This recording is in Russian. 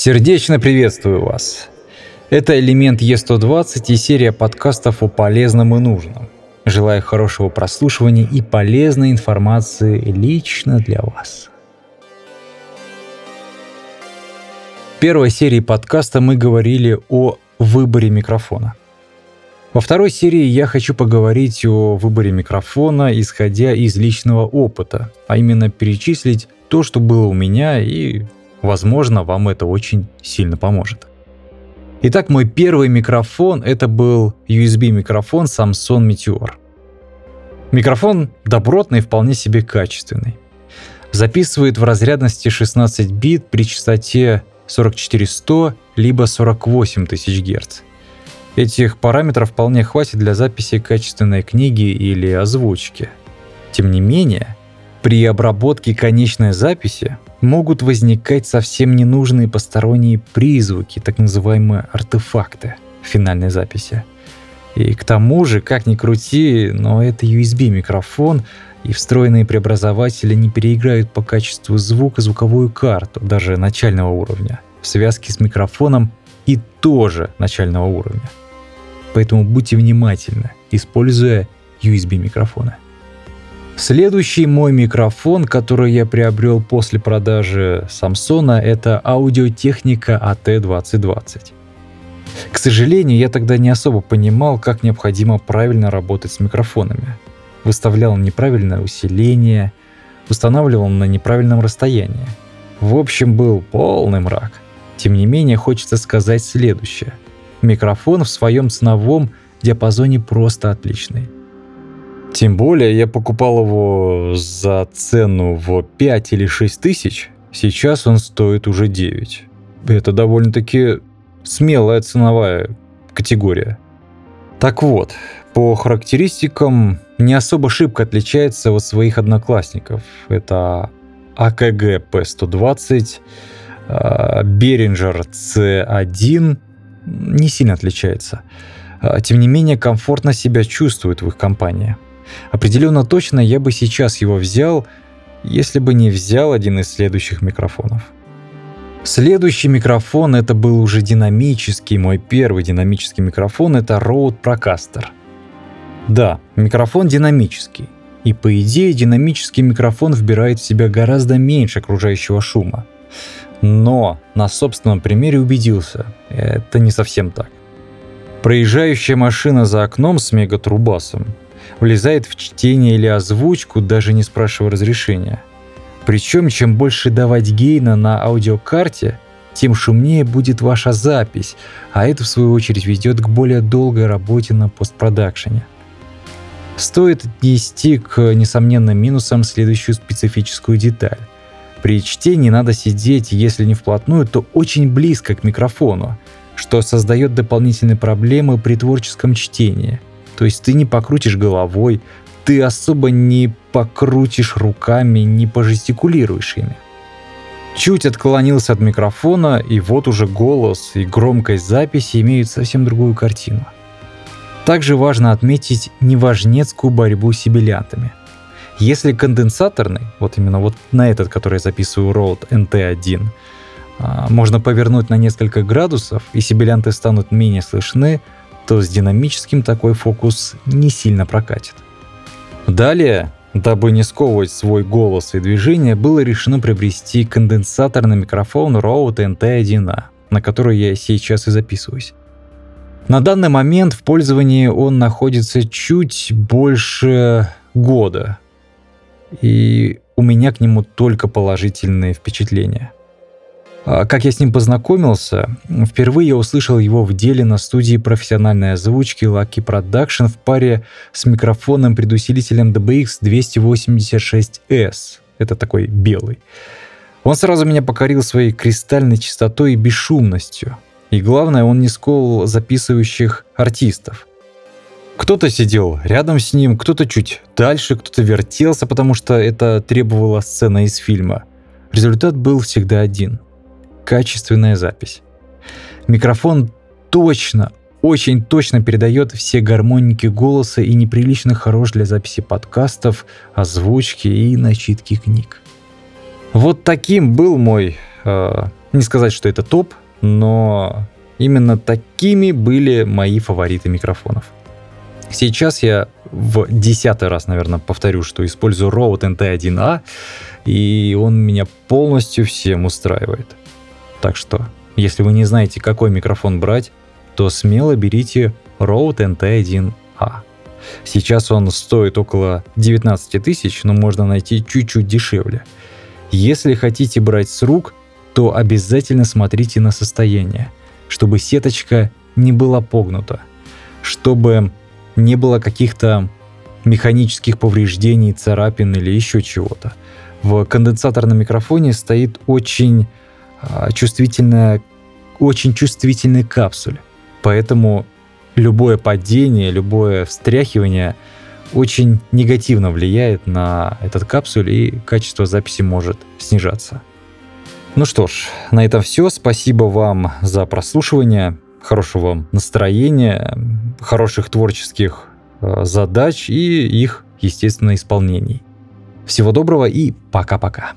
Сердечно приветствую вас. Это «Элемент Е120» и серия подкастов о полезном и нужном. Желаю хорошего прослушивания и полезной информации лично для вас. В первой серии подкаста мы говорили о выборе микрофона. Во второй серии я хочу поговорить о выборе микрофона, исходя из личного опыта, а именно перечислить то, что было у меня, и, возможно, вам это очень сильно поможет. Итак, мой первый микрофон это был USB-микрофон Samsung Meteor. Микрофон добротный, вполне себе качественный. Записывает в разрядности 16 бит при частоте 44100 либо 48 тысяч Гц. Этих параметров вполне хватит для записи качественной книги или озвучки. Тем не менее, при обработке конечной записи могут возникать совсем ненужные посторонние призвуки, так называемые артефакты финальной записи. И к тому же, как ни крути, но это USB-микрофон, и встроенные преобразователи не переиграют по качеству звука звуковую карту, даже начального уровня, в связке с микрофоном и тоже начального уровня. Поэтому будьте внимательны, используя USB-микрофоны. Следующий мой микрофон, который я приобрел после продажи Samsung, это аудиотехника AT2020. К сожалению, я тогда не особо понимал, как необходимо правильно работать с микрофонами. Выставлял неправильное усиление, устанавливал на неправильном расстоянии. В общем, был полный мрак. Тем не менее, хочется сказать следующее. Микрофон в своем ценовом диапазоне просто отличный. Тем более я покупал его за цену в 5 или 6 тысяч, сейчас он стоит уже 9. Это довольно-таки смелая ценовая категория. Так вот, по характеристикам не особо шибко отличается от своих одноклассников. Это АКГ P120, Behringer C1 не сильно отличается. А, тем не менее, комфортно себя чувствует в их компании – Определенно точно я бы сейчас его взял, если бы не взял один из следующих микрофонов. Следующий микрофон это был уже динамический, мой первый динамический микрофон это Rode Procaster. Да, микрофон динамический. И по идее динамический микрофон вбирает в себя гораздо меньше окружающего шума. Но на собственном примере убедился, это не совсем так. Проезжающая машина за окном с мегатрубасом влезает в чтение или озвучку, даже не спрашивая разрешения. Причем, чем больше давать гейна на аудиокарте, тем шумнее будет ваша запись, а это в свою очередь ведет к более долгой работе на постпродакшене. Стоит отнести к несомненным минусам следующую специфическую деталь. При чтении надо сидеть, если не вплотную, то очень близко к микрофону, что создает дополнительные проблемы при творческом чтении – то есть ты не покрутишь головой, ты особо не покрутишь руками, не пожестикулируешь ими. Чуть отклонился от микрофона, и вот уже голос и громкость записи имеют совсем другую картину. Также важно отметить неважнецкую борьбу с сибилянтами. Если конденсаторный, вот именно вот на этот, который я записываю Rode NT1, а, можно повернуть на несколько градусов, и сибилянты станут менее слышны, то с динамическим такой фокус не сильно прокатит. Далее, дабы не сковывать свой голос и движение, было решено приобрести конденсаторный микрофон Rode NT1A, на который я сейчас и записываюсь. На данный момент в пользовании он находится чуть больше года, и у меня к нему только положительные впечатления – а, как я с ним познакомился? Впервые я услышал его в деле на студии профессиональной озвучки Lucky Production в паре с микрофоном предусилителем DBX 286S. Это такой белый. Он сразу меня покорил своей кристальной чистотой и бесшумностью. И главное, он не сковывал записывающих артистов. Кто-то сидел рядом с ним, кто-то чуть дальше, кто-то вертелся, потому что это требовала сцена из фильма. Результат был всегда один – качественная запись. Микрофон точно, очень точно передает все гармоники голоса и неприлично хорош для записи подкастов, озвучки и начитки книг. Вот таким был мой э, Не сказать, что это топ, но именно такими были мои фавориты микрофонов. Сейчас я в десятый раз, наверное, повторю, что использую Rode NT1A, и он меня полностью всем устраивает. Так что, если вы не знаете, какой микрофон брать, то смело берите Rode NT1A. Сейчас он стоит около 19 тысяч, но можно найти чуть-чуть дешевле. Если хотите брать с рук, то обязательно смотрите на состояние, чтобы сеточка не была погнута, чтобы не было каких-то механических повреждений, царапин или еще чего-то. В конденсаторном микрофоне стоит очень чувствительная, очень чувствительный капсуль. Поэтому любое падение, любое встряхивание очень негативно влияет на этот капсуль и качество записи может снижаться. Ну что ж, на этом все. Спасибо вам за прослушивание хорошего вам настроения, хороших творческих э, задач и их, естественно, исполнений. Всего доброго и пока-пока.